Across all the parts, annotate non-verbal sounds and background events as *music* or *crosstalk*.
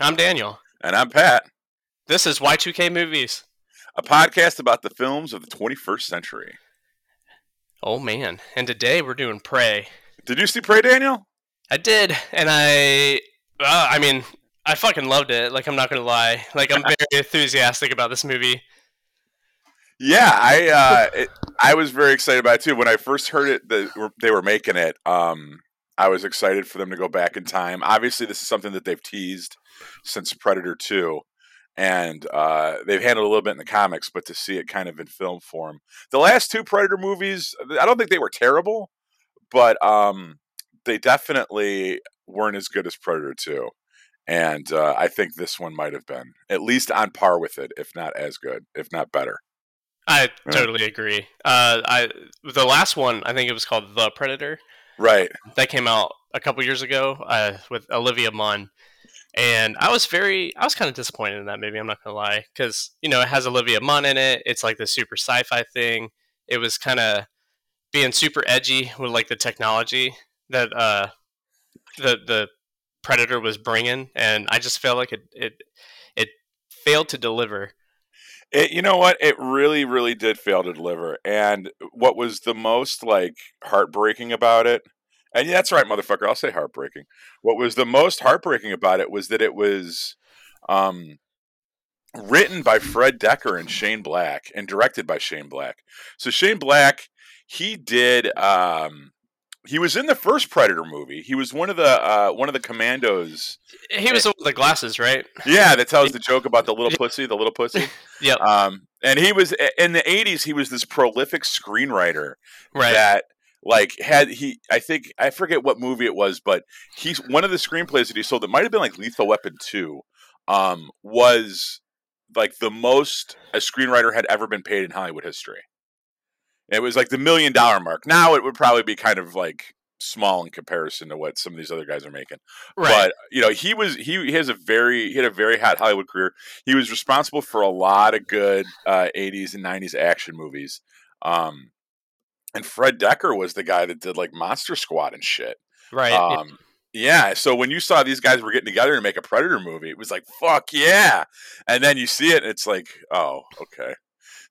I'm Daniel. And I'm Pat. This is Y2K Movies, a podcast about the films of the 21st century. Oh man! And today we're doing Prey. Did you see Prey, Daniel? I did, and I, uh, I mean, I fucking loved it. Like I'm not gonna lie. Like I'm very *laughs* enthusiastic about this movie. Yeah, I uh, it, I was very excited about it too. When I first heard it, that they were making it. Um, I was excited for them to go back in time. Obviously, this is something that they've teased since Predator Two, and uh, they've handled a little bit in the comics. But to see it kind of in film form, the last two Predator movies, I don't think they were terrible, but um, they definitely weren't as good as Predator Two. And uh, I think this one might have been at least on par with it, if not as good, if not better. I totally agree. Uh, I the last one, I think it was called The Predator. Right. That came out a couple years ago uh, with Olivia Munn, and I was very, I was kind of disappointed in that movie. I'm not gonna lie, because you know it has Olivia Munn in it. It's like the super sci-fi thing. It was kind of being super edgy with like the technology that uh, the the Predator was bringing, and I just felt like it it it failed to deliver. It, you know what? It really, really did fail to deliver. And what was the most like heartbreaking about it? And yeah, that's right, motherfucker. I'll say heartbreaking. What was the most heartbreaking about it was that it was um, written by Fred Dekker and Shane Black and directed by Shane Black. So Shane Black, he did um, he was in the first Predator movie. He was one of the uh, one of the commandos. He was with the glasses, right? Yeah, that tells the joke about the little pussy, the little pussy. *laughs* yep. Um, and he was in the '80s. He was this prolific screenwriter Right. that like had he. I think I forget what movie it was, but he's one of the screenplays that he sold. that might have been like Lethal Weapon Two. Um, was like the most a screenwriter had ever been paid in Hollywood history. It was like the million dollar mark. Now it would probably be kind of like small in comparison to what some of these other guys are making. right. But you know, he was he, he has a very he had a very hot Hollywood career. He was responsible for a lot of good uh, 80s and 90s action movies. Um, and Fred Dekker was the guy that did like Monster Squad and shit. right. Um, yeah, so when you saw these guys were getting together to make a Predator movie, it was like fuck yeah. And then you see it, and it's like, oh, okay.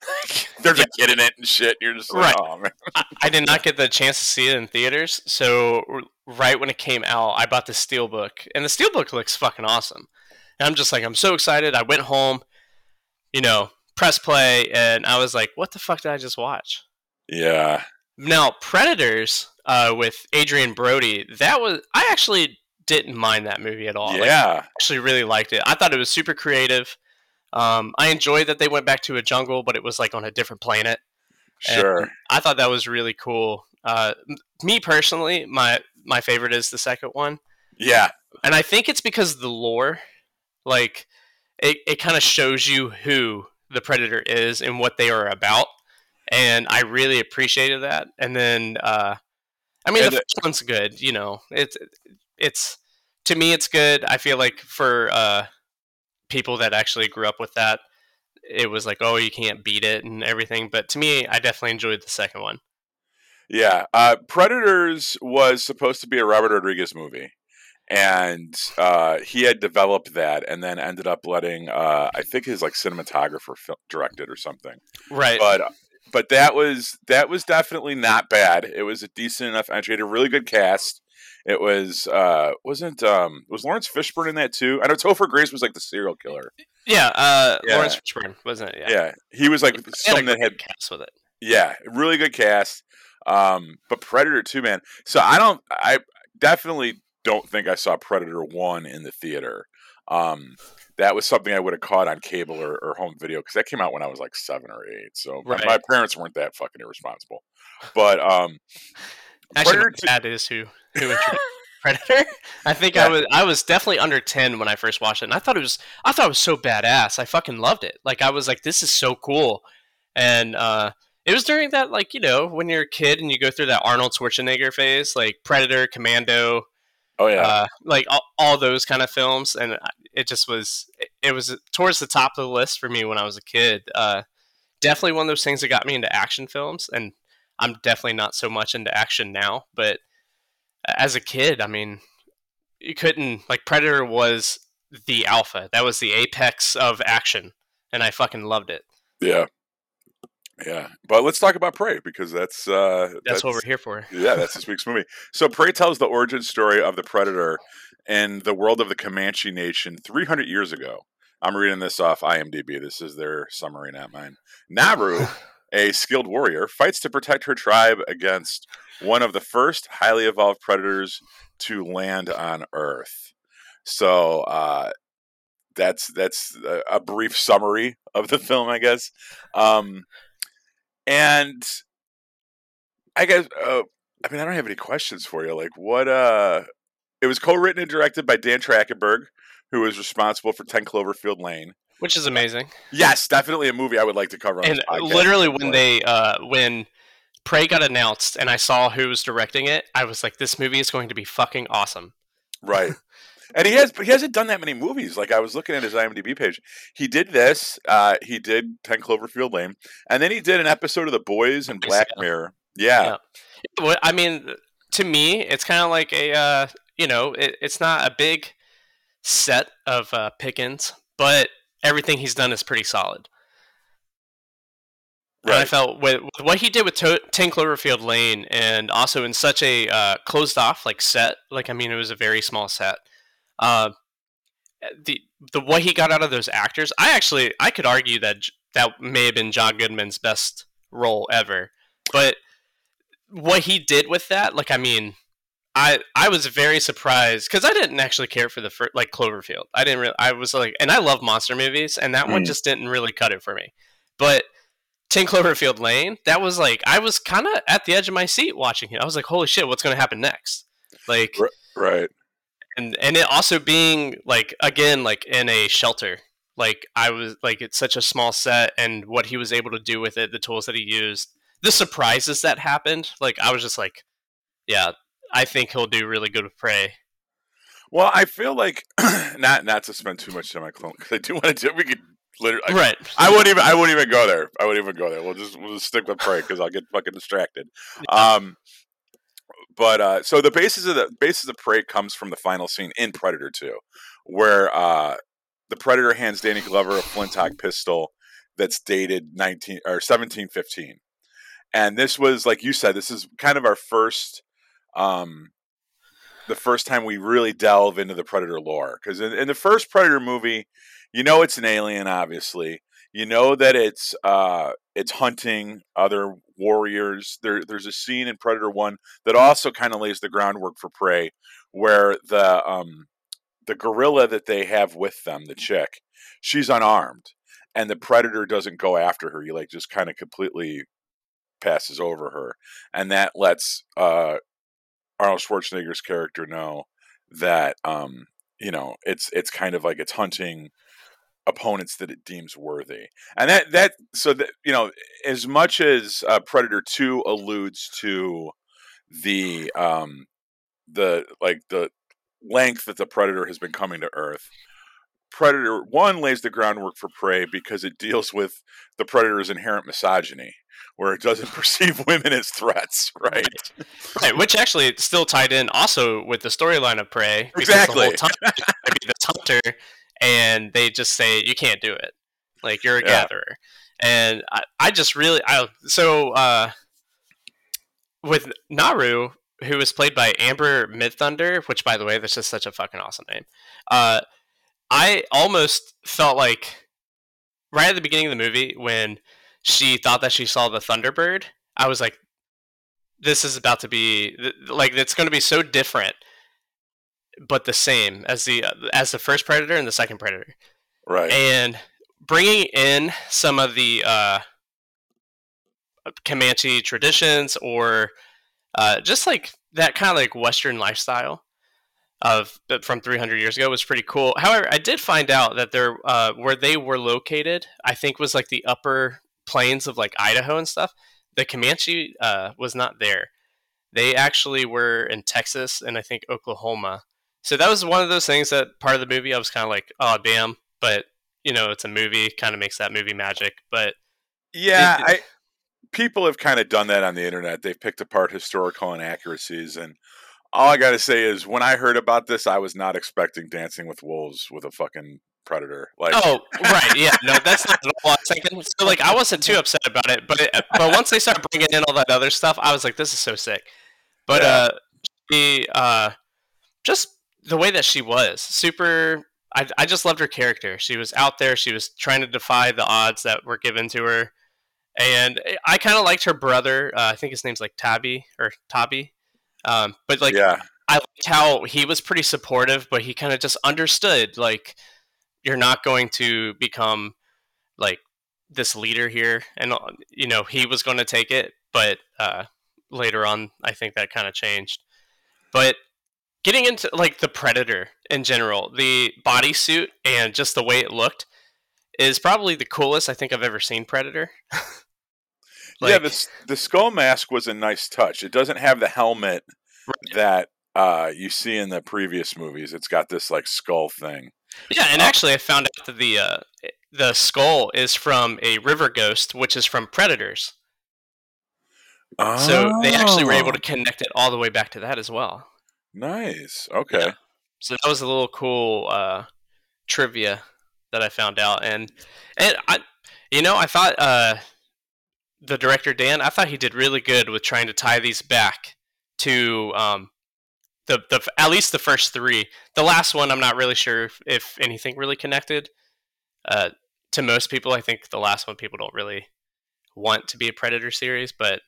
*laughs* There's a kid in it and shit. You're just like, Right. oh man. I, I did not get the chance to see it in theaters, so right when it came out, I bought the steelbook, and the steelbook looks fucking awesome. And I'm just like, I'm so excited. I went home, you know, press play, and I was like, what the fuck did I just watch? Yeah. Now, Predators uh, with Adrien Brody, that was I actually didn't mind that movie at all. Like, Yeah. actually really liked it. I thought it was super creative. Um, I enjoyed that they went back to a jungle, but it was like on a different planet. And Sure. I thought that was really cool. Uh, me personally, my my favorite is the second one, Yeah. and I think it's because of the lore. Like, it, it kind of shows you who the predator is and what they are about, and I really appreciated that. And then, uh, I mean, And the the- first one's good. You know, it's it's to me, it's good. I feel like for uh, people that actually grew up with that, it was like, oh, you can't beat it and everything. But to me, I definitely enjoyed the second one. Yeah, uh, Predators was supposed to be a Robert Rodriguez movie, and uh, he had developed that, and then ended up letting uh, I think his like cinematographer fil- direct or something. Right. But but that was that was definitely not bad. It was a decent enough entry. It had a really good cast. It was uh wasn't um was Laurence Fishburne in that too? I know Topher Grace was like the serial killer. yeah, uh, Yeah. Laurence Fishburne, wasn't it? Yeah, Yeah. he was like They had a someone that had cast with it. Yeah, really good cast. Um, but Predator too, man. So I don't. I definitely don't think I saw Predator one in the theater. Um, that was something I would have caught on cable or, or home video because that came out when I was like seven or eight. So my- Right. my parents weren't that fucking irresponsible. But um, Actually, Predator my dad is who who introduced *laughs* *laughs* Predator. I think I was I was definitely under ten when I first watched it, and I thought it was I thought it was so badass. I fucking loved it. Like I was like, this is so cool, and uh, it was during that like you know when you're a kid and you go through that Arnold Schwarzenegger phase, like Predator, Commando, oh yeah, uh, like all, all those kind of films, and it just was it, was towards the top of the list for me when I was a kid. Uh, definitely one of those things that got me into action films, and I'm definitely not so much into action now. But as a kid, I mean, you couldn't like Predator was the alpha. That was the apex of action, and I fucking loved it. Yeah. Yeah, but let's talk about Prey because that's uh, that's, that's what we're here for. yeah, that's this week's movie. So Prey tells the origin story of the predator in the world of the Comanche Nation 300 years ago. I'm reading this off IMDb. This is their summary, not mine. Naru, *laughs* a skilled warrior, fights to protect her tribe against one of the first highly evolved predators to land on Earth. So uh, that's that's a, brief summary of the film, I guess. Um, and I guess uh, I mean I don't have any questions for you. Like what? Uh, it was co-written and directed by Dan Trachtenberg, who was responsible for Ten Cloverfield Lane, which is amazing. Yes, definitely a movie I would like to cover. and literally, when they uh, when Prey got announced and I saw who was directing it, I was like, this movie is going to be fucking awesome. Right. And he has he hasn't done that many movies. Like I was looking at his IMDb page. He did this. Uh, he did Ten Cloverfield Lane, and then he did an episode of The Boys and Black yeah. Mirror. Yeah. yeah. I mean, to me, it's kind of like a uh, you know, it, it's not a big set of uh, Pickens, but everything he's done is pretty solid. Right. And I felt with, with, what he did with to- Ten Cloverfield Lane, and also in such a uh, closed off like set, like I mean, it was a very small set. Uh, the the what he got out of those actors, I actually I could argue that that may have been John Goodman's best role ever. But what he did with that, like I mean, I I was very surprised because I didn't actually care for the first, like Cloverfield. I didn't really. I was like, and I love monster movies, and that mm. one just didn't really cut it for me. But Ten Cloverfield Lane, that was like I was kind of at the edge of my seat watching it. I was like, holy shit, what's going to happen next? Like, right and and it also being like again like in a shelter. Like i was like it's such a small set and what he was able to do with it the tools that he used the surprises that happened like i was just like yeah i think he'll do really good with prey. Well i feel like *clears throat* not not to spend too much time on clone because i do want to do we could literally right. I, I wouldn't even i wouldn't even go there. I wouldn't even go there. We'll just we'll just stick with prey because i'll get fucking distracted. *laughs* Um but uh, so the basis of the basis of prey comes from the final scene in Predator 2, where uh, the Predator hands Danny Glover a flintlock pistol that's dated 19 or 1715. And this was like you said, this is kind of our first um the first time we really delve into the Predator lore. Because in, in, the first Predator movie, you know it's an alien, obviously. You know that it's uh, it's hunting other warriors. There, there's a scene in Predator One that also kind of lays the groundwork for Prey, where the um, the guerrilla that they have with them, the chick, she's unarmed, and the predator doesn't go after her. He like just kind of completely passes over her, and that lets uh, Arnold Schwarzenegger's character know that um, you know it's it's kind of like it's hunting opponents that it deems worthy. And that that so that you know as much as uh, predator 2 alludes to the um the like the length that the predator has been coming to earth predator 1 lays the groundwork for prey because it deals with the predator's inherent misogyny where it doesn't *laughs* perceive women as threats right? Right. Which actually still tied in also with the storyline of prey exactly the, time, the hunter and they just say you can't do it like you're a yeah. gatherer and I, I just really i so uh with naru who was played by amber midthunder which by the way that's just such a fucking awesome name uh i almost felt like right at the beginning of the movie when she thought that she saw the thunderbird i was like this is about to be like it's going to be so different but the same as the as the first predator and the second predator. Right. And bringing in some of the uh, comanche traditions or uh, just like that kind of like western lifestyle of from 300 years ago was pretty cool. However i did find out that there uh, where they were located i think was like the upper plains of like idaho and stuff. The comanche uh, was not there. They actually were in texas and i think oklahoma so that was one of those things that part of the movie I was kind of like, oh damn, but you know, it's a movie, kind of makes that movie magic. But yeah, it, I people have kind of done that on the internet. They've picked apart historical inaccuracies, and all I gotta say is when I heard about this, I was not expecting Dancing with Wolves with a fucking predator. Like, oh, right, yeah, no, that's not what I was thinking. So like, I wasn't too upset about it, but it, but once they start bringing in all that other stuff, I was like, this is so sick. But Yeah. uh, she uh, just the way that she was super. I, I just loved her character. She was out there. She was trying to defy the odds that were given to her, and I kind of liked her brother. Uh, I think his name's like Tabby or Tabby. Um, but like yeah, I liked how he was pretty supportive, but he kind of just understood like you're not going to become like this leader here, and uh, you know he was going to take it, but uh, later on, I think that kind of changed. But getting into like the Predator in general, the bodysuit and just the way it looked is probably the coolest I think I've ever seen Predator. *laughs* yeah. The the skull mask was a nice touch. It doesn't have the helmet that uh, you see in the previous movies. It's got this like skull thing. Yeah, and Oh. actually, I found out that the uh, the skull is from a river ghost, which is from Predators. So they actually were able to Oh, connect it all the way back to that as well. Nice. Okay. Yeah. So that was a little cool uh, trivia that I found out, and and I, you know, I thought uh, the director Dan, I thought he did really good with trying to tie these back to um, the the at least the first three. The last one, I'm not really sure if, if anything really connected. Uh, to most people, I think the last one people don't really want to be a Predator series, but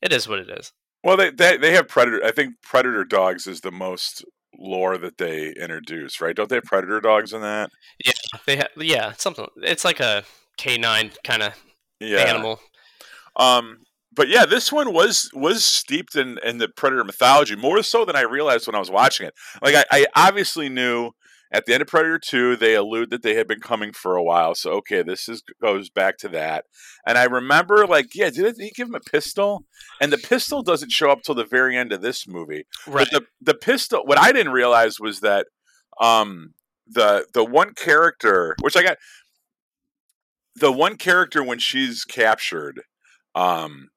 it is what it is. Well, they, they they have predator. I think predator dogs is the most lore that they introduce, right? Don't they have predator dogs in that? Yeah, they ha- yeah, something. It's like a canine kind of Yeah. animal. Um, but yeah, this one was was steeped in in the predator mythology more so than I realized when I was watching it. Like I, I obviously knew at the end of Predator Two, they allude that they had been coming for a while. So okay, this is goes back to that. And I remember, like, yeah, did he give him a pistol? And the pistol doesn't show up till the very end of this movie. Right. But the the pistol. What I didn't realize was that um the the one character, which I got, the one character when she's captured, um,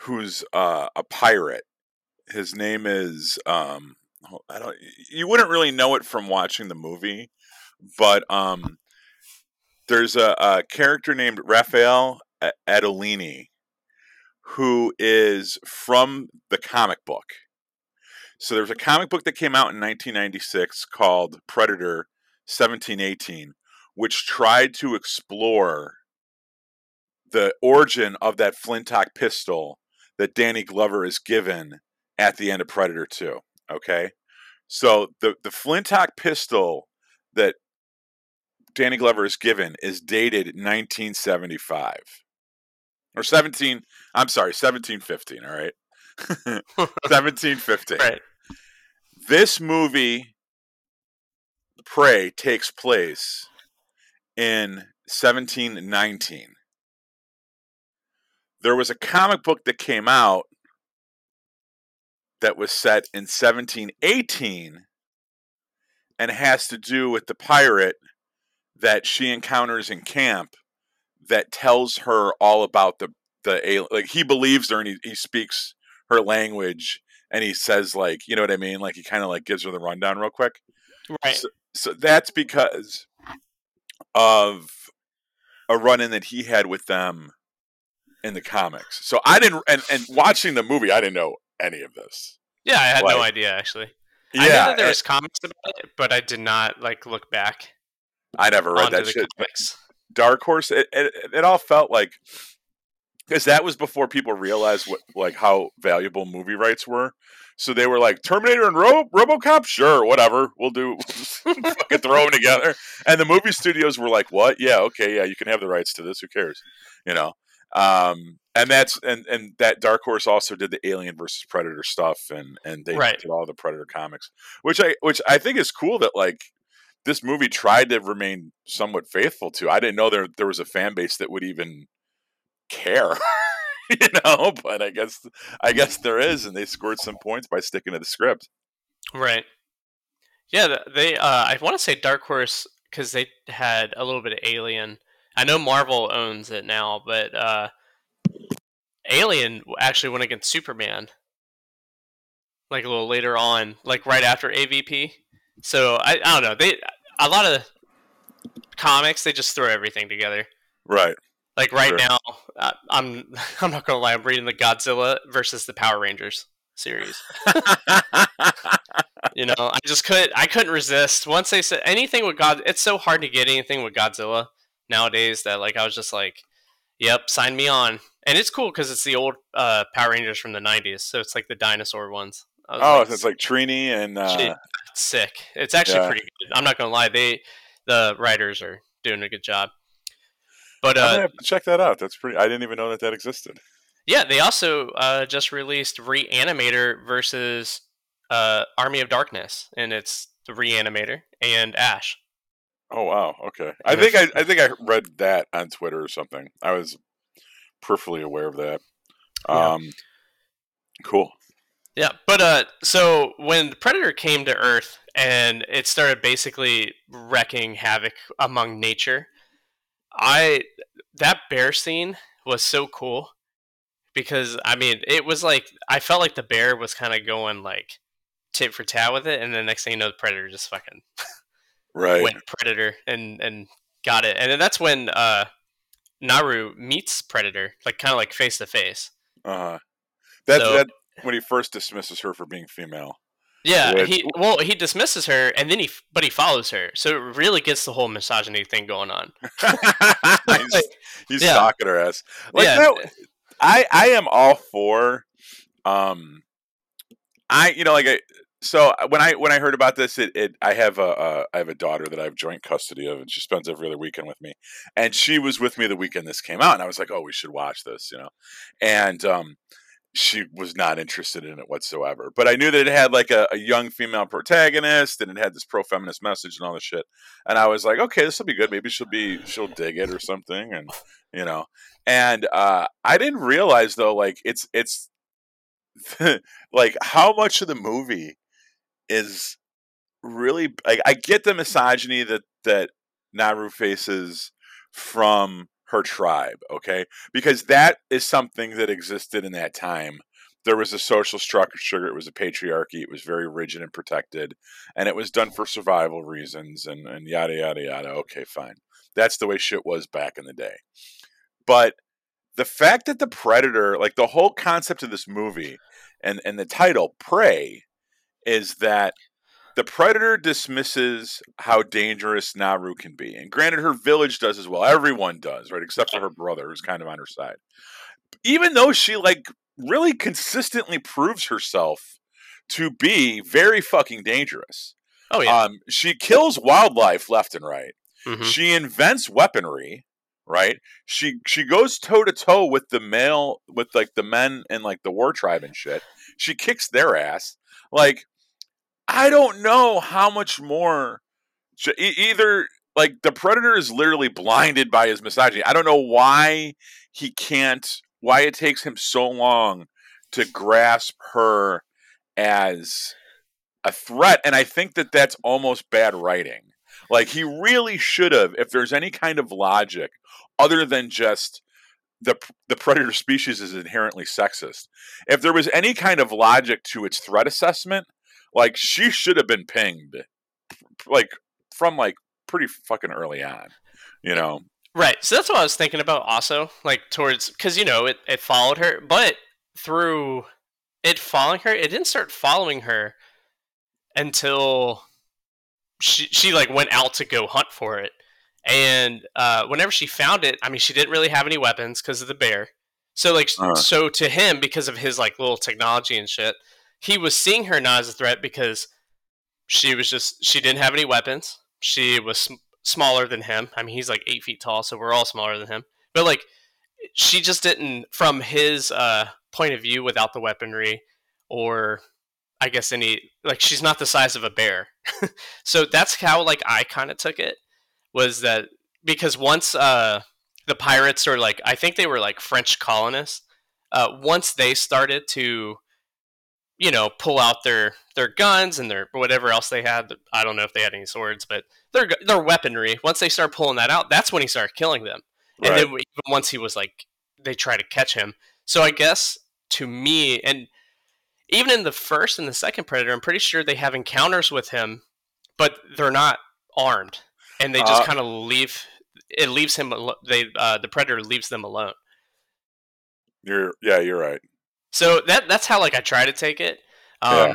who's uh, a pirate. His name is um, I don't. You wouldn't really know it from watching the movie, but um, there's a, a character named Raphael A- Adolini who is from the comic book. So there's a comic book that came out in 1996 called Predator 1718, which tried to explore the origin of that flintlock pistol that Danny Glover is given at the end of Predator 2. Okay? So the, the Flintlock pistol that Danny Glover is given is dated 1975. Or 17, I'm sorry, 1715, all right? *laughs* 1715 *laughs* right. this movie prey takes place in 1719 there was a comic book that came out that was set in 1718 and has to do with the pirate that she encounters in camp that tells her all about the the al- like he believes her and he, he speaks her language and he says like you know what i mean? Like he kind of like gives her the rundown real quick. Right. so, so that's because of a run-in that he had with them in the comics. So i didn't and, and watching the movie i didn't know any of this Yeah, I had no idea actually. yeah I knew that there was comics about it, but I did not like look back I never read that shit comics. Dark Horse, it, it, it all felt like because that was before people realized what like how valuable movie rights were. So they were like Terminator and Ro- RoboCop, sure, whatever, we'll do, *laughs* fucking throw them together. And the movie studios were like, what? Yeah, okay, yeah, you can have the rights to this. Who cares? You know. Um, and that's and and that Dark Horse also did the Alien versus Predator stuff, and and they Right. did all the Predator comics, which I which I think is cool that like this movie tried to remain somewhat faithful to. I didn't know there there was a fan base that would even care, *laughs* you know. But I guess I guess there is, and they scored some points by sticking to the script. Right. Yeah, they. Uh, I want to say Dark Horse because they had a little bit of Alien. I know Marvel owns it now, but uh, Alien actually went against Superman like a little later on, like right after AVP. So I, I don't know. They a lot of comics they just throw everything together. Right. Like right sure. now, uh, I'm *laughs* I'm not gonna lie. I'm reading the Godzilla versus the Power Rangers series. *laughs* you know, I just couldn't I couldn't resist. Once they said anything with God, it's so hard to get anything with Godzilla nowadays that like I was just like, "Yep, sign me on." And it's cool because it's the old uh, Power Rangers from the '90s, so it's like the dinosaur ones. Oh, like, it's like Trini and uh... sick. It's actually yeah. pretty good. I'm not gonna lie. They the writers are doing a good job. But uh, I have to check that out. That's pretty. I didn't even know that that existed. Yeah, they also uh, just released Reanimator versus uh, Army of Darkness, and it's the Reanimator and Ash. Oh wow! Okay, I think I, I think I read that on Twitter or something. I was peripherally aware of that. Um, yeah. cool. Yeah, but uh, so when the Predator came to Earth and it started basically wrecking havoc among nature, I that bear scene was so cool because I mean it was like I felt like the bear was kind of going like tit for tat with it, and the next thing you know, the predator just fucking right went predator and and got it, and then that's when uh Naru meets predator like kind of like face to face. Uh huh. That so, that when he first dismisses her for being female. Yeah, which, he well he dismisses her and then he but he follows her, so it really gets the whole misogyny thing going on. *laughs* *laughs* he's, he's yeah. stalking her ass. Like yeah. that, I I am all for um I you know like I, so when I when I heard about this it, it I have a uh, I have a daughter that I have joint custody of and she spends every other weekend with me and she was with me the weekend this came out and I was like oh we should watch this you know and um she was not interested in it whatsoever. But I knew that it had like a, a young female protagonist and it had this pro feminist message and all this shit. And I was like, okay, this will be good. Maybe she'll be she'll dig it or something. And you know, and uh, I didn't realize though, like it's it's *laughs* like how much of the movie is really like I get the misogyny that that Naru faces from her tribe, okay? Because that is something that existed in that time. There was a social structure, it was a patriarchy, it was very rigid and protected, and it was done for survival reasons and, and yada, yada, yada. Okay, fine. That's the way shit was back in the day. But the fact that the predator, like the whole concept of this movie and, and the title, Prey, is that the predator dismisses how dangerous Naru can be. And granted, her village does as well. Everyone does, right? Except for her brother, who's kind of on her side. Even though she, like, really consistently proves herself to be very fucking dangerous. Oh, yeah. Um, she kills wildlife left and right. Mm-hmm. She invents weaponry, right? She she goes toe to toe with the male with like the men and like the war tribe and shit. She kicks their ass. Like I don't know how much more. Either like the predator is literally blinded by his misogyny. I don't know why he can't. Why it takes him so long to grasp her as a threat, and I think that that's almost bad writing. Like he really should have, if there's any kind of logic other than just the the predator species is inherently sexist. If there was any kind of logic to its threat assessment, like she should have been pinged, like from like pretty fucking early on, you know. Right. So that's what I was thinking about also, like towards because you know it it followed her, but through it following her, it didn't start following her until she she like went out to go hunt for it. And uh, whenever she found it, I mean, she didn't really have any weapons because of the bear. So like, uh-huh. so to him, because of his like little technology and shit, he was seeing her not as a threat because she was just she didn't have any weapons. She was sm- smaller than him. I mean, he's like eight feet tall, so we're all smaller than him. But like, she just didn't, from his uh, point of view, without the weaponry, or I guess any like she's not the size of a bear. *laughs* so that's how like I kind of took it was that because once uh, the pirates or like I think they were like French colonists. Uh, once they started to you know, pull out their their guns and their whatever else they had. I don't know if they had any swords, but their their weaponry. Once they start pulling that out, that's when he started killing them. And then even once he was like, they try to catch him. So I guess to me, and even in the first and the second Predator, I'm pretty sure they have encounters with him, but they're not armed, and they just Uh, kind of leave. It leaves him. They uh, the Predator leaves them alone. You're yeah, you're right. So that that's how like I try to take it. Um, Yeah.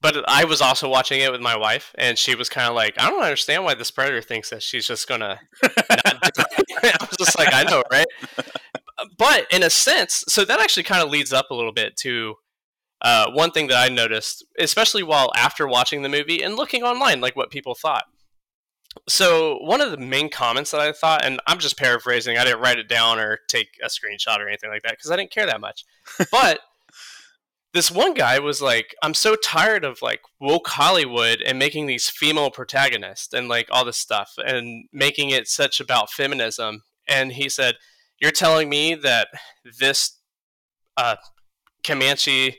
But I was also watching it with my wife, and she was kind of like, "I don't understand why this predator thinks that she's just gonna." Not do it." *laughs* I was just like, "I know, right?" But in a sense, so that actually kind of leads up a little bit to uh, one thing that I noticed, especially while after watching the movie and looking online, like what people thought. So one of the main comments that I thought, and I'm just paraphrasing, I didn't write it down or take a screenshot or anything like that because I didn't care that much. *laughs* But this one guy was like, I'm so tired of like woke Hollywood and making these female protagonists and like all this stuff and making it such about feminism. And he said, You're telling me that this uh, Comanche,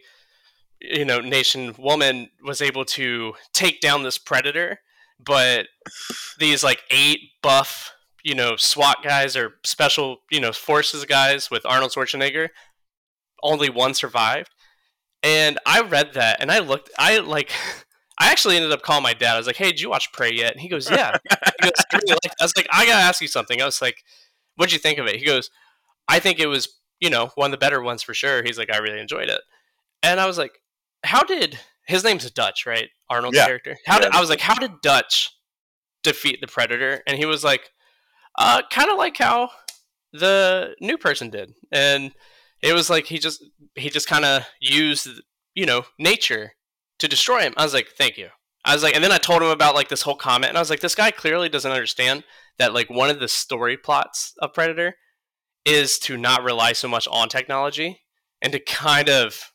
you know, nation woman was able to take down this predator, but these like eight buff, you know, SWAT guys or special, you know, forces guys with Arnold Schwarzenegger, only one survived. And I read that and I looked, I like, *laughs* I actually ended up calling my dad. I was like, hey, did you watch Prey yet? And he goes, yeah. He goes, I, really liked it." I was like, I got to ask you something. I was like, what'd you think of it? He goes, I think it was, you know, one of the better ones for sure. He's like, I really enjoyed it. And I was like, how did, his name's Dutch, right? Arnold's Yeah. character. How did, I was like, how did Dutch defeat the Predator? And he was like, uh, kind of like how the new person did. And it was like he just he just kind of used you know nature to destroy him. I was like, thank you. I was like, and then I told him about like this whole comment, and I was like, this guy clearly doesn't understand that like one of the story plots of Predator is to not rely so much on technology and to kind of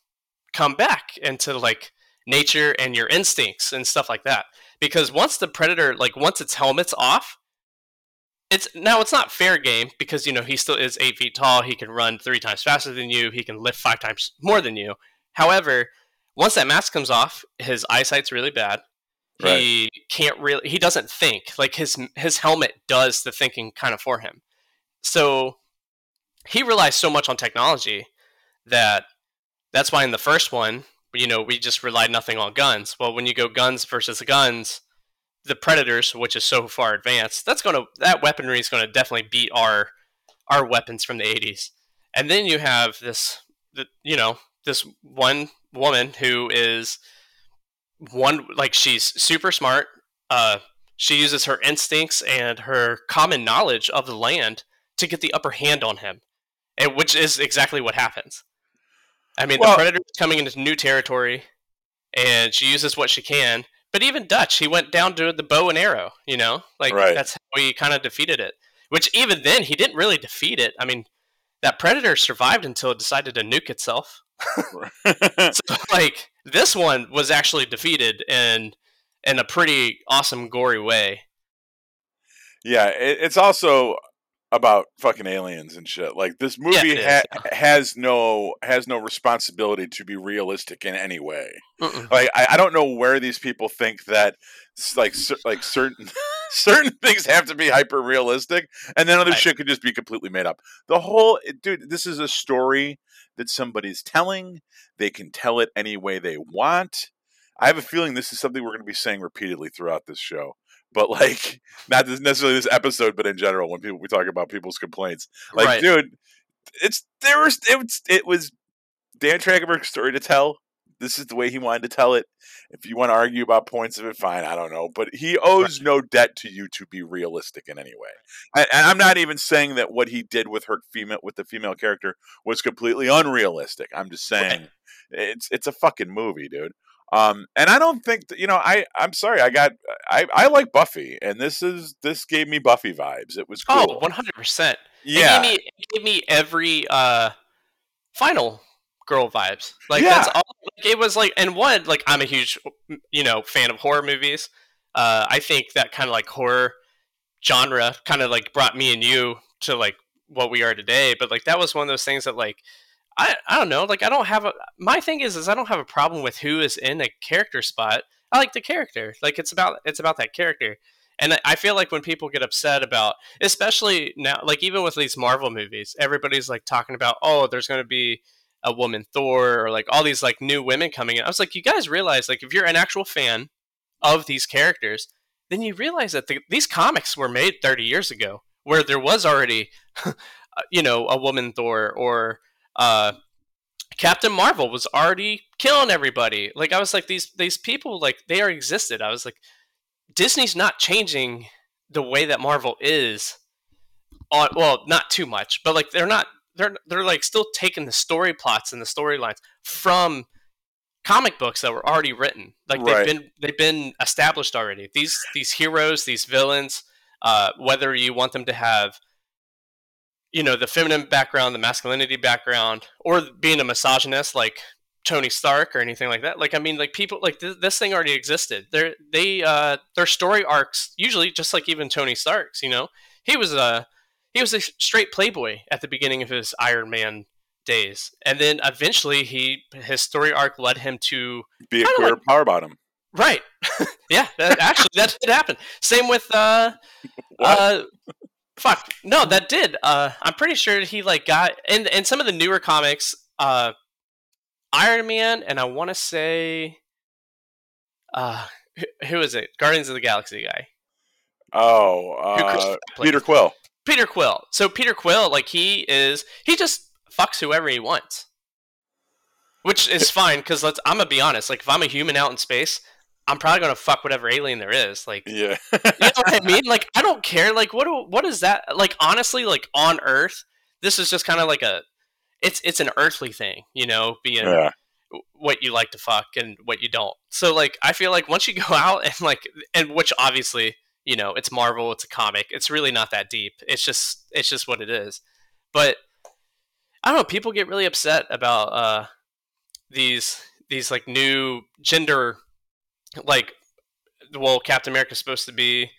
come back and to like nature and your instincts and stuff like that. Because once the predator, like once its helmet's off, it's now it's not fair game because you know he still is eight feet tall. He can run three times faster than you. He can lift five times more than you. However, once that mask comes off, his eyesight's really bad. Right. He can't really. He doesn't think. Like his his helmet does the thinking kind of for him. So he relies so much on technology that that's why in the first one, you know, we just relied nothing on guns. Well, when you go guns versus guns, the predators, which is so far advanced, that's gonna that weaponry is gonna definitely beat our our weapons from the 80s. And then you have this, you know, this one woman who is one like she's super smart. Uh, she uses her instincts and her common knowledge of the land to get the upper hand on him, and which is exactly what happens. I mean, Well- the predator is coming into new territory, and she uses what she can. But even Dutch, he went down to the bow and arrow. You know, like Right. that's how he kind of defeated it. Which even then, he didn't really defeat it. I mean, that predator survived until it decided to nuke itself. *laughs* So, like this one was actually defeated in in a pretty awesome gory way. yeah, it, it's also about fucking aliens and shit. Like this movie is, ha- has no has no responsibility to be realistic in any way. Mm-mm. Like I, I don't know where these people think that like cer- like certain *laughs* certain things have to be hyper realistic, and then other Right. shit could just be completely made up. The whole dude, this is a story that somebody's telling. They can tell it any way they want. I have a feeling this is something we're going to be saying repeatedly throughout this show. But like, not necessarily this episode, but in general, when people we talk about people's complaints, like, Right. dude, it's there was it was it was Dan Trachtenberg's story to tell. This is the way he wanted to tell it. If you want to argue about points of it, fine. I don't know, but he owes no debt to you to be realistic in any way. And, and I'm not even saying that what he did with her female with the female character was completely unrealistic. I'm just saying it's it's a fucking movie, dude. Um, and I don't think that, you know. I I'm sorry. I got I I like Buffy, and this is this gave me Buffy vibes. It was cool. Oh, 100%. yeah, It gave me, it gave me every uh, final girl vibes. Like Yeah. that's all. Like, it was like, and one, like I'm a huge, you know, fan of horror movies. Uh, I think that kind of like horror genre kind of like brought me and you to like what we are today. But like that was one of those things that like I I don't know. Like I don't have a my thing is is I don't have a problem with who is in a character spot. I like the character. Like it's about it's about that character. And I- feel like when people get upset about, especially now, like even with these Marvel movies, everybody's like talking about, oh, there's going to be a woman Thor or like all these like new women coming in. I was like, you guys realize like if you're an actual fan of these characters, then you realize that the, these comics were made 30 years ago, where there was already, *laughs* uh, you know, a woman Thor or uh, Captain Marvel was already killing everybody. Like I was like these these people like they are existed. I was like Disney's not changing the way that Marvel is. On well, not too much, but like they're not they're they're like still taking the story plots and the storylines from comic books that were already written. Like Right. they've been they've been established already. These these heroes, these villains, uh, whether you want them to have you know the feminine background, the masculinity background, or being a misogynist like Tony Stark or anything like that. Like I mean, like people like th- this thing already existed. They're they uh their story arcs usually just like even Tony Stark's. You know, he was a he was a straight playboy at the beginning of his Iron Man days, and then eventually he his story arc led him to Be a queer like- power bottom. right. *laughs* yeah, that, actually that did happen. Same with uh *laughs* What? uh, fuck. No, that did. Uh, I'm pretty sure he like got in in some of the newer comics. Uh, Iron Man, and I want to say, uh, who- who is it? Guardians of the Galaxy guy. oh, uh, Chris Pratt plays. Peter Quill. Peter Quill. So Peter Quill, like he is, he just fucks whoever he wants, which is fine because let's. I'm gonna be honest. Like if I'm a human out in space, I'm probably gonna fuck whatever alien there is. Like Yeah. *laughs* you know what I mean? Like, I don't care. Like, what do, what is that? Like, honestly, like on Earth, this is just kind of like a, it's it's an earthly thing, you know, being yeah. what you like to fuck and what you don't. So, like, I feel like once you go *laughs* out and like, and which obviously, you know, it's Marvel, it's a comic, it's really not that deep. It's just, it's just what it is. But I don't know. People get really upset about uh these these like new gender like well captain america's supposed to be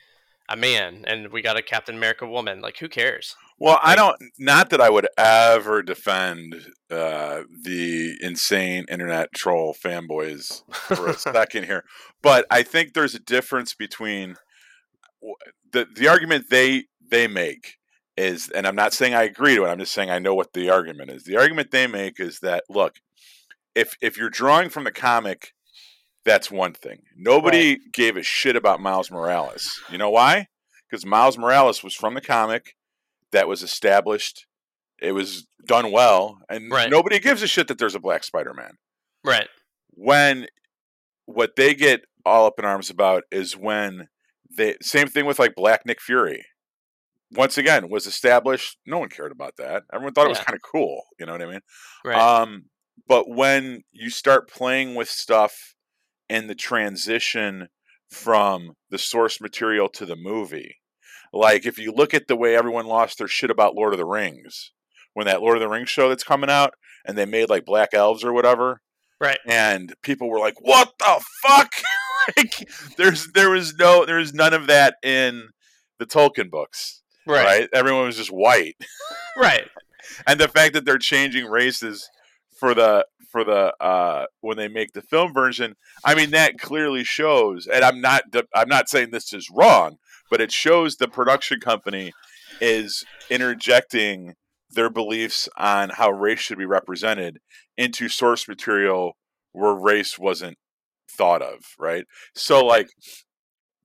a man and we got a captain america woman like who cares Well, I don't. Not that I would ever defend uh, the insane internet troll fanboys for a *laughs* second here, but I think there's a difference between the the argument they they make is, and I'm not saying I agree to it. I'm just saying I know what the argument is. The argument they make is that look, if if you're drawing from the comic, that's one thing. Nobody gave a shit about Miles Morales. You know why? Because Miles Morales was from the comic that was established. It was done well, and Right. nobody gives a shit that there's a black Spider-Man right when what they get all up in arms about is when they same thing with like Black Nick Fury. Once again, was established. No one cared about that. Everyone thought it was kind of cool. You know what I mean? right Um, but when you start playing with stuff in the transition from the source material to the movie, like if you look at the way everyone lost their shit about Lord of the Rings, when that Lord of the Rings show that's coming out, and they made like black elves or whatever, right. and people were like, "What the fuck?" *laughs* like, there's there was no there was none of that in the Tolkien books, right. right? Everyone was just white. Right. *laughs* And the fact that they're changing races for the for the uh when they make the film version i mean that clearly shows and i'm not i'm not saying this is wrong but it shows the production company is interjecting their beliefs on how race should be represented into source material where race wasn't thought of right? So like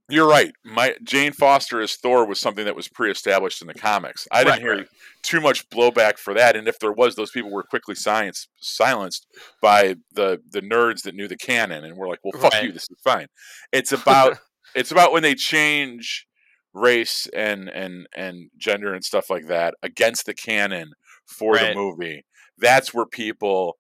you're right. My jane foster as thor was something that was pre-established in the *laughs* comics. I didn't Right, hear right. too much blowback for that and if there was those people were quickly science silenced by the the nerds that knew the canon and were like well fuck you this is fine. It's *laughs* about it's about when they change race and and and gender and stuff like that against the canon for the movie. That's where people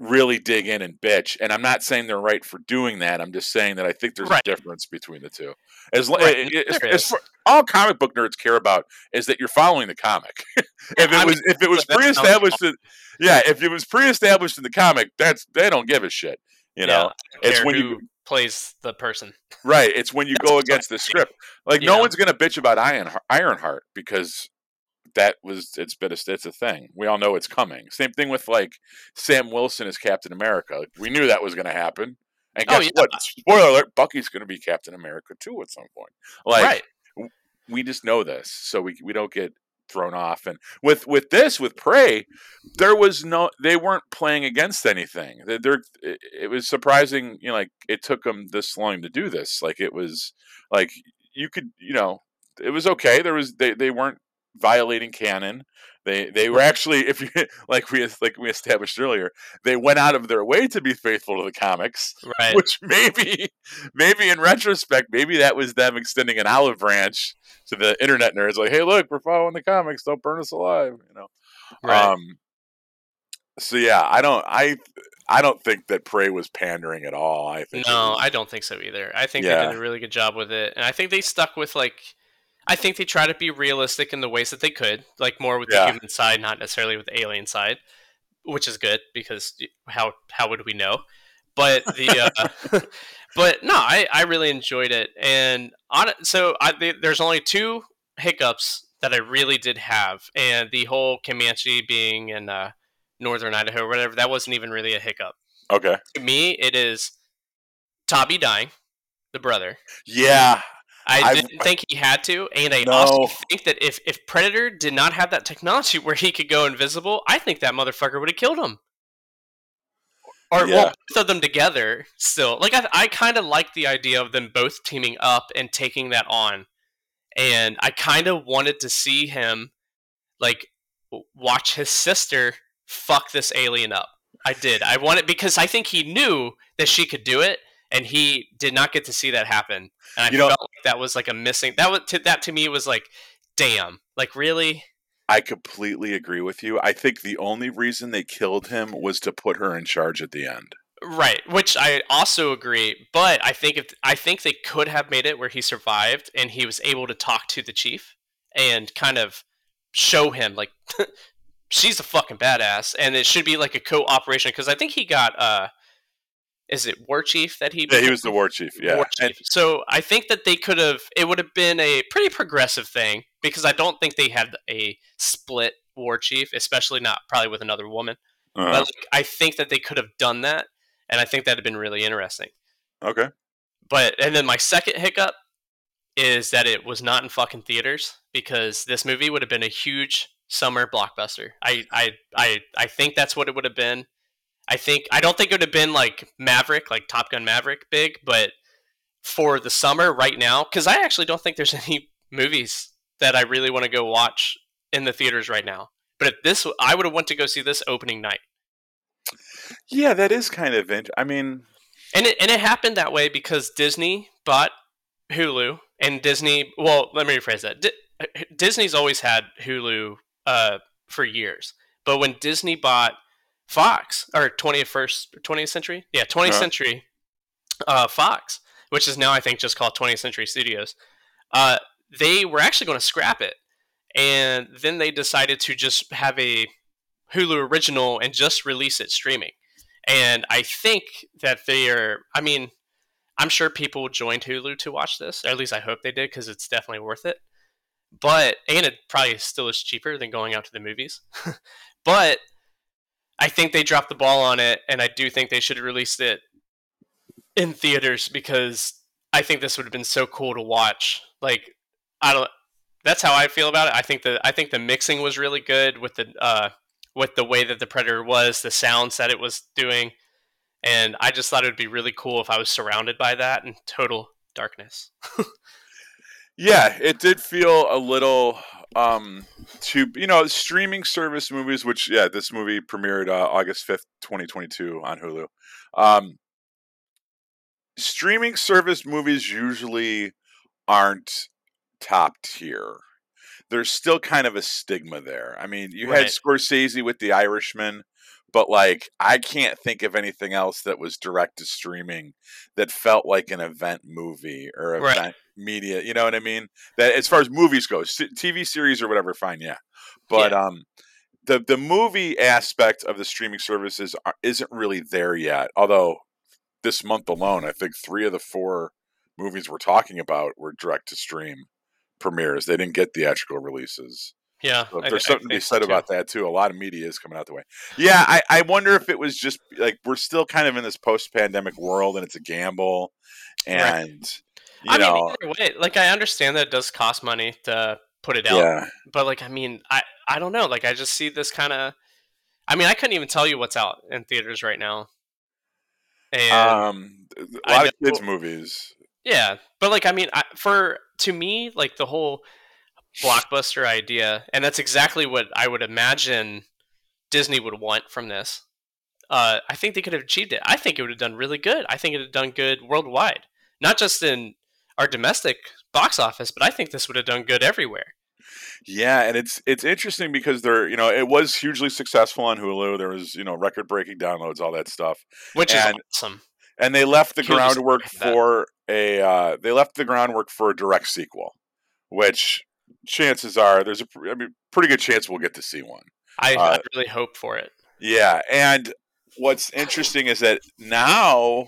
really dig in and bitch and i'm not saying they're right for doing that i'm just saying that i think there's Right. a difference between the two as, Right, eh, i- i- eh, as- as far- all comic book nerds care about is that you're following the comic *laughs* if it was mean, if it was *laughs* pre-established in, yeah if it was pre-established in the comic that's they don't give a shit you know Yeah, it's when you plays the person Right. It's when you *laughs* That's go against the script. Like you no know? one's gonna bitch about Iron Ironheart because that was it's been a, it's a thing. We all know it's coming. Same thing with like Sam Wilson as Captain America. We knew that was gonna happen. And Oh, yeah. what? Spoiler alert: Bucky's gonna be Captain America too at some point. Like right we just know this, so we we don't get thrown off. And with with this, with Prey, there was no they weren't playing against anything. They- They're, it it was surprising, you know, like it took them this long to do this. Like it was like you could, you know, it was okay. There was they they weren't violating canon. They they were actually, if you *laughs* like we like we established earlier, they went out of their way to be faithful to the comics *laughs* Right. which maybe maybe in retrospect maybe that was them extending an olive branch to the internet nerds like hey look we're following the comics don't burn us alive you know right. um so yeah i don't i i don't think that prey was pandering at all i think No, I don't think so either. I think they did a really good job with it, and I think they stuck with like. I think they try to be realistic in the ways that they could, like more with Yeah. the human side, not necessarily with the alien side, which is good because how how would we know? But the uh, *laughs* but no, I I really enjoyed it, and on so I there's only two hiccups that I really did have, and the whole Comanche being in uh, northern Idaho or whatever that wasn't even really a hiccup okay to me, it is Taabe dying, the brother. yeah I didn't think he had to, and I No. also think that if if Predator did not have that technology *laughs* where he could go invisible, I think that motherfucker would have killed him. Or Yeah. well, both of them together. Still, like I, I kind of like the idea of them both teaming up and taking that on, and I kind of wanted to see him, like, watch his sister fuck this alien up. I did. I wanted because I think he knew that she could do it, and he did not get to see that happen. And I You know- like that was like a missing. That was to, that to me was like, damn, like really. i completely agree with you i think the only reason they killed him was to put her in charge at the end Right, which I also agree, but I think if I think they could have made it where he survived and he was able to talk to the chief and kind of show him like *laughs* she's a fucking badass and it should be like a co-operation because I think he got uh is it war chief that he yeah he was the war chief yeah War And- chief. so I think that they could have it would have been a pretty progressive thing because I don't think they had a split war chief, especially not probably with another woman. uh-huh. But like, I think that they could have done that, and I think that'd have been really interesting. okay But and then my second hiccup is that it was not in fucking theaters because this movie would have been a huge summer blockbuster. I I I, I think that's what it would have been. I think I don't think it would have been like Maverick, like Top Gun Maverick, big, but for the summer right now, because I actually don't think there's *laughs* any movies that I really want to go watch in the theaters right now. But if this, I would have went to go see this opening night. yeah that is kind of int- i mean And it and it happened that way because Disney bought Hulu, and Disney. Well, let me rephrase that. Di- Disney's always had Hulu uh, for years, but when Disney bought Fox or 21st first 20th Century, yeah, 20th Uh-huh. Century uh, Fox, which is now I think just called 20th Century Studios, uh, they were actually going to scrap it, and then they decided to just have a Hulu original and just release it streaming. And I think that they are. I mean, I'm sure people joined Hulu to watch this, or at least I hope they did because it's definitely worth it. But and it probably still is cheaper than going out to the movies. *laughs* but I think they dropped the ball on it, and I do think they should have released it in theaters because I think this would have been so cool to watch. Like I don't. That's how I feel about it. I think the I think the mixing was really good with the uh, with the way that the Predator was, the sounds that it was doing, and I just thought it would be really cool if I was surrounded by that in total darkness. *laughs* Yeah, it did feel a little um to you know streaming service movies which yeah this movie premiered uh, August 5th 2022 on Hulu. Um streaming service movies usually aren't top tier. There's still kind of a stigma there. I mean, you had Scorsese with The Irishman, but like I can't think of anything else that was direct to streaming that felt like an event movie or Right. event media. You know what I mean? That as far as movies go, TV series or whatever, fine, yeah. But um, the the movie aspect of the streaming services are, isn't really there yet. Although this month alone, I think three of the four movies we're talking about were direct to stream premieres. They didn't get theatrical releases. Yeah, So there's I something to be so said about that too. A lot of media is coming out the way. Yeah, I, I wonder if it was just like we're still kind of in this post pandemic world and it's a gamble, Right. and you I know, mean, way, like I understand that it does cost money to put it out. Yeah. But like, I mean, I I don't know. Like, I just see this kind of. I mean, I couldn't even tell you what's out in theaters right now. And um, a lot of kids movies. Yeah, but like, I mean, I, for to me, like the whole blockbuster idea, and that's exactly what I would imagine Disney would want from this. Uh, I think they could have achieved it. I think it would have done really good. I think it would have done good worldwide, not just in our domestic box office, but I think this would have done good everywhere. Yeah, and it's it's interesting because they're you know it was hugely successful on Hulu. There was you know record breaking downloads, all that stuff, which and, is awesome. And they left the groundwork for a uh, they left the groundwork for a direct sequel, which chances are there's a I mean pretty good chance we'll get to see one. I, uh, I really hope for it. Yeah, and what's interesting is that now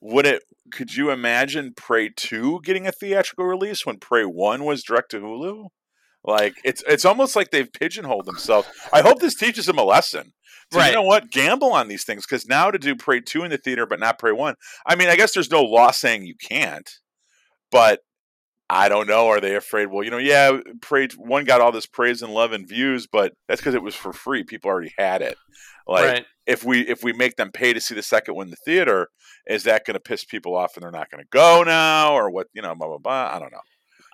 would it could you imagine Prey 2 getting a theatrical release when Prey 1 was direct to Hulu? Like it's it's almost like they've pigeonholed themselves. I hope this teaches them a lesson. So right. you know what? Gamble on these things because now to do Prey 2 in the theater but not Prey 1. I mean, I guess there's no law saying you can't, but I don't know. Are they afraid? Well, you know, yeah, Prey one got all this praise and love and views, but that's because it was for free. People already had it. Like right. if we if we make them pay to see the second one in the theater, is that going to piss people off and they're not going to go now, or what? You know, blah blah blah. I don't know.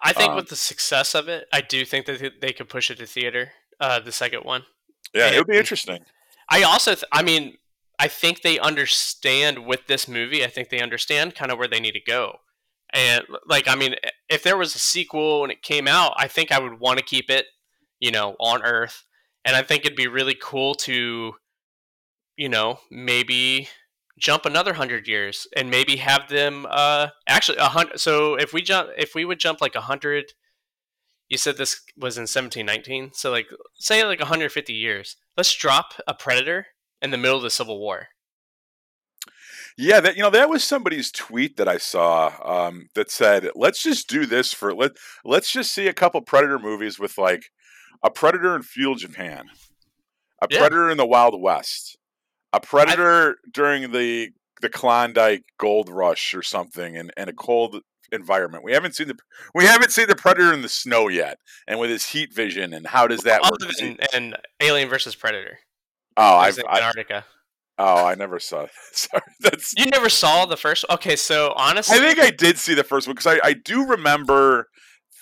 I think um, with the success of it, I do think that they could push it to theater. Uh, the second one. Yeah, and it would be interesting. I also, th- I mean, I think they understand with this movie. I think they understand kind of where they need to go. And like, I mean, if there was a sequel and it came out, I think I would want to keep it, you know, on Earth. And I think it'd be really cool to, you know, maybe jump another hundred years and maybe have them uh actually a hundred so if we jump if we would jump like a hundred you said this was in 1719 so like say like 150 years let's drop a predator in the middle of the civil war yeah that you know that was somebody's tweet that i saw um, that said let's just do this for let let's just see a couple predator movies with like a predator in feudal japan a yeah. predator in the wild west a predator I, during the the Klondike gold rush or something and, and a cold environment. We haven't seen the we haven't seen the predator in the snow yet, and with his heat vision and how does that work? And, and Alien versus Predator. Oh, I've Antarctica. Oh, I never saw. *laughs* Sorry, that's you never saw the first. one. Okay, so honestly, I think I did see the first one because I I do remember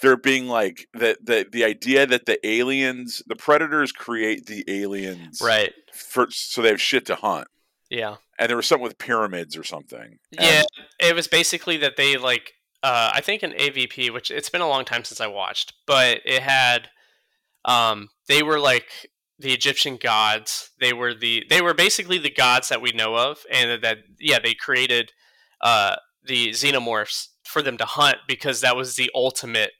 there being like the the the idea that the aliens, the predators create the aliens, right? For so they have shit to hunt. Yeah, and there was something with pyramids or something. Yeah, and, it was basically that they like uh, I think an AVP, which it's been a long time since I watched, but it had um, they were like the Egyptian gods. They were the they were basically the gods that we know of, and that yeah they created uh, the xenomorphs for them to hunt because that was the ultimate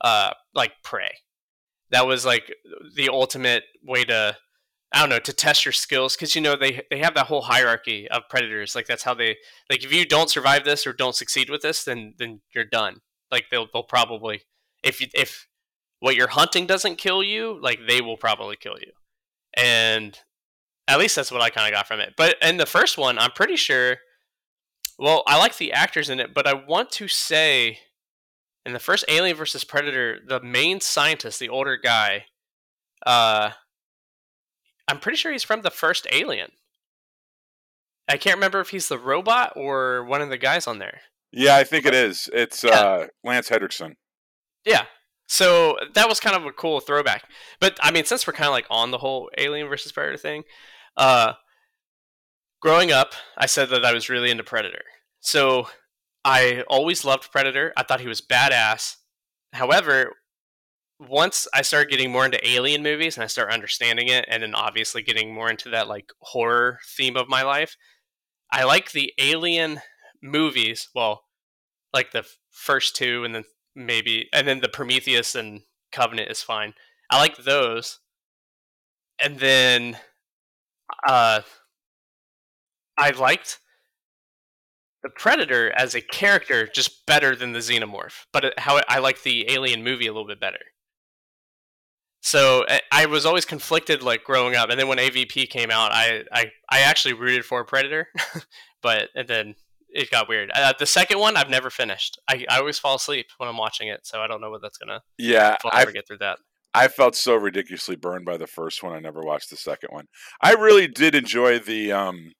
uh, like prey. That was like the ultimate way to I don't know to test your skills because you know they they have that whole hierarchy of predators. Like that's how they like if you don't survive this or don't succeed with this, then then you're done. Like they'll they'll probably if you, if what you're hunting doesn't kill you, like they will probably kill you. And at least that's what I kind of got from it. But in the first one, I'm pretty sure. Well, I like the actors in it, but I want to say in the first Alien versus Predator, the main scientist, the older guy, uh, I'm pretty sure he's from the first Alien. I can't remember if he's the robot or one of the guys on there. Yeah, I think it is. It's yeah. uh, Lance Henriksen. Yeah. So that was kind of a cool throwback. But I mean, since we're kind of like on the whole Alien versus Predator thing, uh, growing up, I said that I was really into Predator. So I always loved Predator. I thought he was badass. However, once I started getting more into alien movies and I start understanding it, and then obviously getting more into that like horror theme of my life, I like the alien movies. Well, like the first two, and then maybe, and then the Prometheus and Covenant is fine. I like those, and then, uh, I liked the Predator as a character just better than the Xenomorph, but how I like the Alien movie a little bit better. So I was always conflicted, like growing up, and then when AVP came out, I I, I actually rooted for Predator, *laughs* but and then it got weird. Uh, the second one I've never finished. I, I always fall asleep when I'm watching it, so I don't know what that's gonna. Yeah, I'll I get through that. I felt so ridiculously burned by the first one. I never watched the second one. I really did enjoy the. um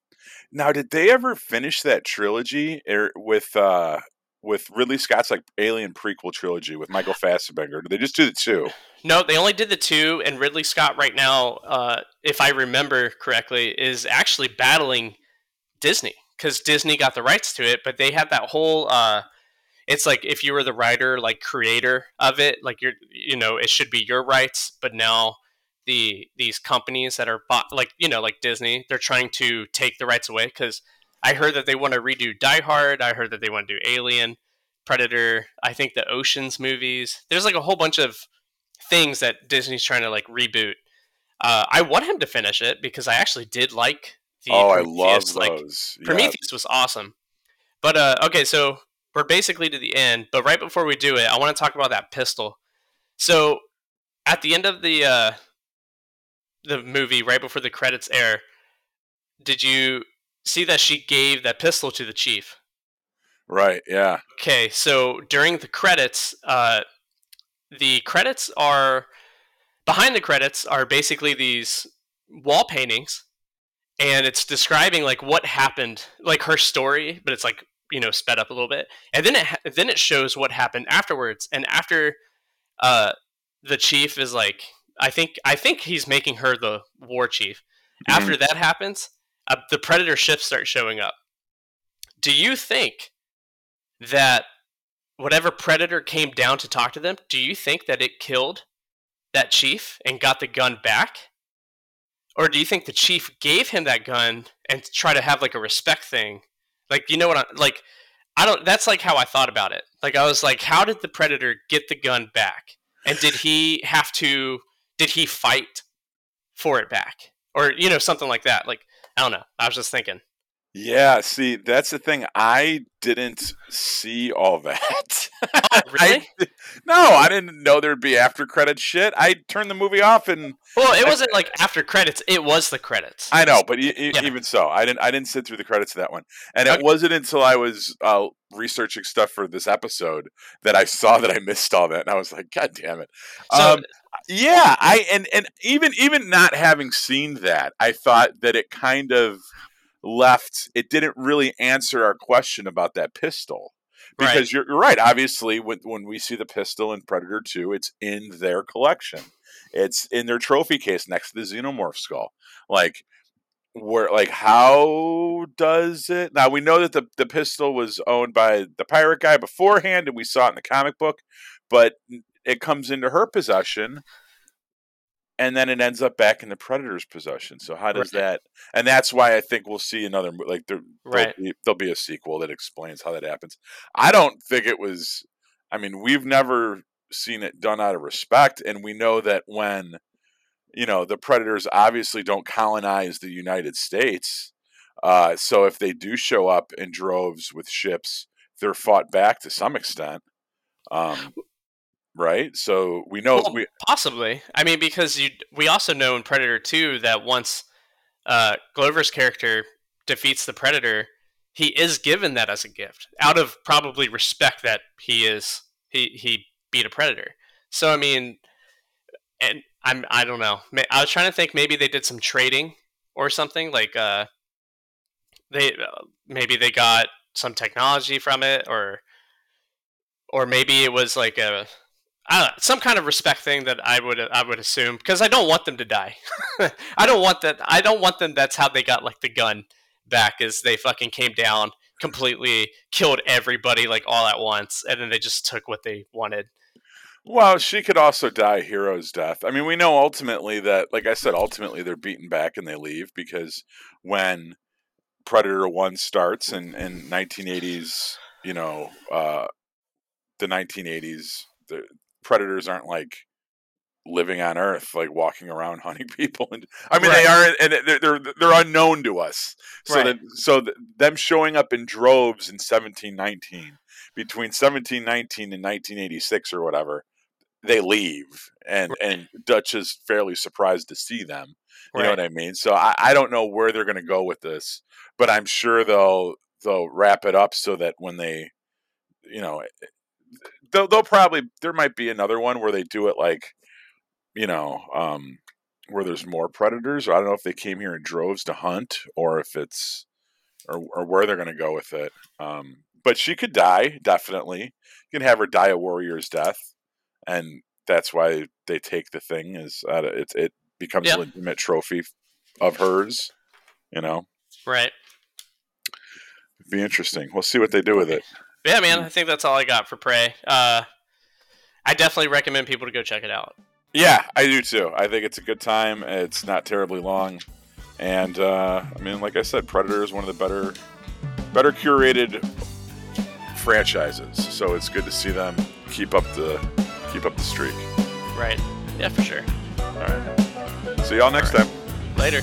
Now, did they ever finish that trilogy er, with uh with Ridley Scott's like Alien prequel trilogy with Michael *sighs* Fassbender? Did they just do the two? No, they only did the two, and Ridley Scott right now, uh, if I remember correctly, is actually battling Disney because Disney got the rights to it, but they had that whole. Uh, it's like if you were the writer, like creator of it, like you're, you know, it should be your rights, but now the these companies that are bought, like you know, like Disney, they're trying to take the rights away because I heard that they want to redo Die Hard. I heard that they want to do Alien, Predator. I think the Ocean's movies. There's like a whole bunch of things that Disney's trying to like reboot. Uh, I want him to finish it because I actually did like the oh, I Prometheus, love those. like Yeah. Prometheus was awesome. But uh, okay, so we're basically to the end. But right before we do it, I want to talk about that pistol. So at the end of the uh, the movie, right before the credits air, did you see that she gave that pistol to the chief? Right. Yeah. Okay, so during the credits, uh, the credits are behind the credits are basically these wall paintings, and it's describing like what happened, like her story, but it's like you know sped up a little bit, and then it then it shows what happened afterwards, and after uh, the chief is like, I think I think he's making her the war chief. After that happens, uh, the predator ships start showing up. Do you think that whatever predator came down to talk to them, do you think that it killed that chief and got the gun back? Or do you think the chief gave him that gun and try to have like a respect thing? Like, you know what I like I don't that's like how I thought about it. Like I was like how did the predator get the gun back? And did he have to did he fight for it back? Or you know something like that. Like I don't know. I was just thinking. Yeah. See, that's the thing. I didn't see all that. *laughs* Oh, *laughs* really? I, no, I didn't know there'd be after credit shit. I turned the movie off and Well, it wasn't like after credits. It was the credits. I know, but e- e- Yeah. even so, I didn't. I didn't sit through the credits of that one, and it wasn't until I was uh, researching stuff for this episode that I saw that I missed all that, and I was like, "God damn it!" So um, yeah, I and and even even not having seen that, I thought that it kind of left. It didn't really answer our question about that pistol. Right. Because you're, you're right. Obviously, when when we see the pistol in Predator Two, it's in their collection. It's in their trophy case next to the xenomorph skull. Like, where like how does it now we know that the, the pistol was owned by the pirate guy beforehand and we saw it in the comic book but it comes into her possession and then it ends up back in the predator's possession so how does Right. that and that's why i think we'll see another like there, Right. there'll, be, there'll be a sequel that explains how that happens i don't think it was i mean we've never seen it done out of respect and we know that when you know the predators obviously don't colonize the united states uh, so if they do show up in droves with ships they're fought back to some extent um, right so we know Well, we Possibly. I mean, because you we also know in Predator 2 that once uh, Glover's character defeats the Predator, he is given that as a gift out of probably respect that he is he he beat a Predator. So I mean, and I'm I don't know. I was trying to think maybe they did some trading or something like uh they uh, maybe they got some technology from it or or maybe it was like a know, some kind of respect thing that I would I would assume because I don't want them to die. *laughs* I don't want that. I don't want them. That's how they got like the gun back. Is they fucking came down completely, killed everybody like all at once, and then they just took what they wanted. well she could also die hero's death i mean we know ultimately that like i said ultimately they're beaten back and they leave because when predator 1 starts in, in 1980s you know uh, the 1980s the predators aren't like living on earth like walking around *laughs* hunting people and i mean they are and they're they're, they're unknown to us. So Right. that so th- them showing up in droves in 1719 between 1719 and 1986 or whatever they leave and and dutch is fairly surprised to see them you know what i mean? So i, I don't know where they're going to go with this but i'm sure they'll they'll wrap it up so that when they, you know, they'll they'll probably there might be another one where they do it like, you know, um, where there's more predators. I don't know if they came here in droves to hunt or if it's or or where they're going to go with it. Um, but she could die definitely. You can have her die a warrior's death, and that's why they take the thing is uh, it it becomes Yeah. a legitimate trophy of hers. You know, Right. be interesting. We'll see what they do with it. But yeah, man. I think that's all I got for Prey. Uh, I definitely recommend people to go check it out. Yeah, I do too. I think it's a good time. It's not terribly long, and uh, I mean, like I said, Predator is one of the better, better curated franchises. So it's good to see them keep up the keep up the streak. Right. Yeah, for sure. All right. See y'all next All right. time. Later.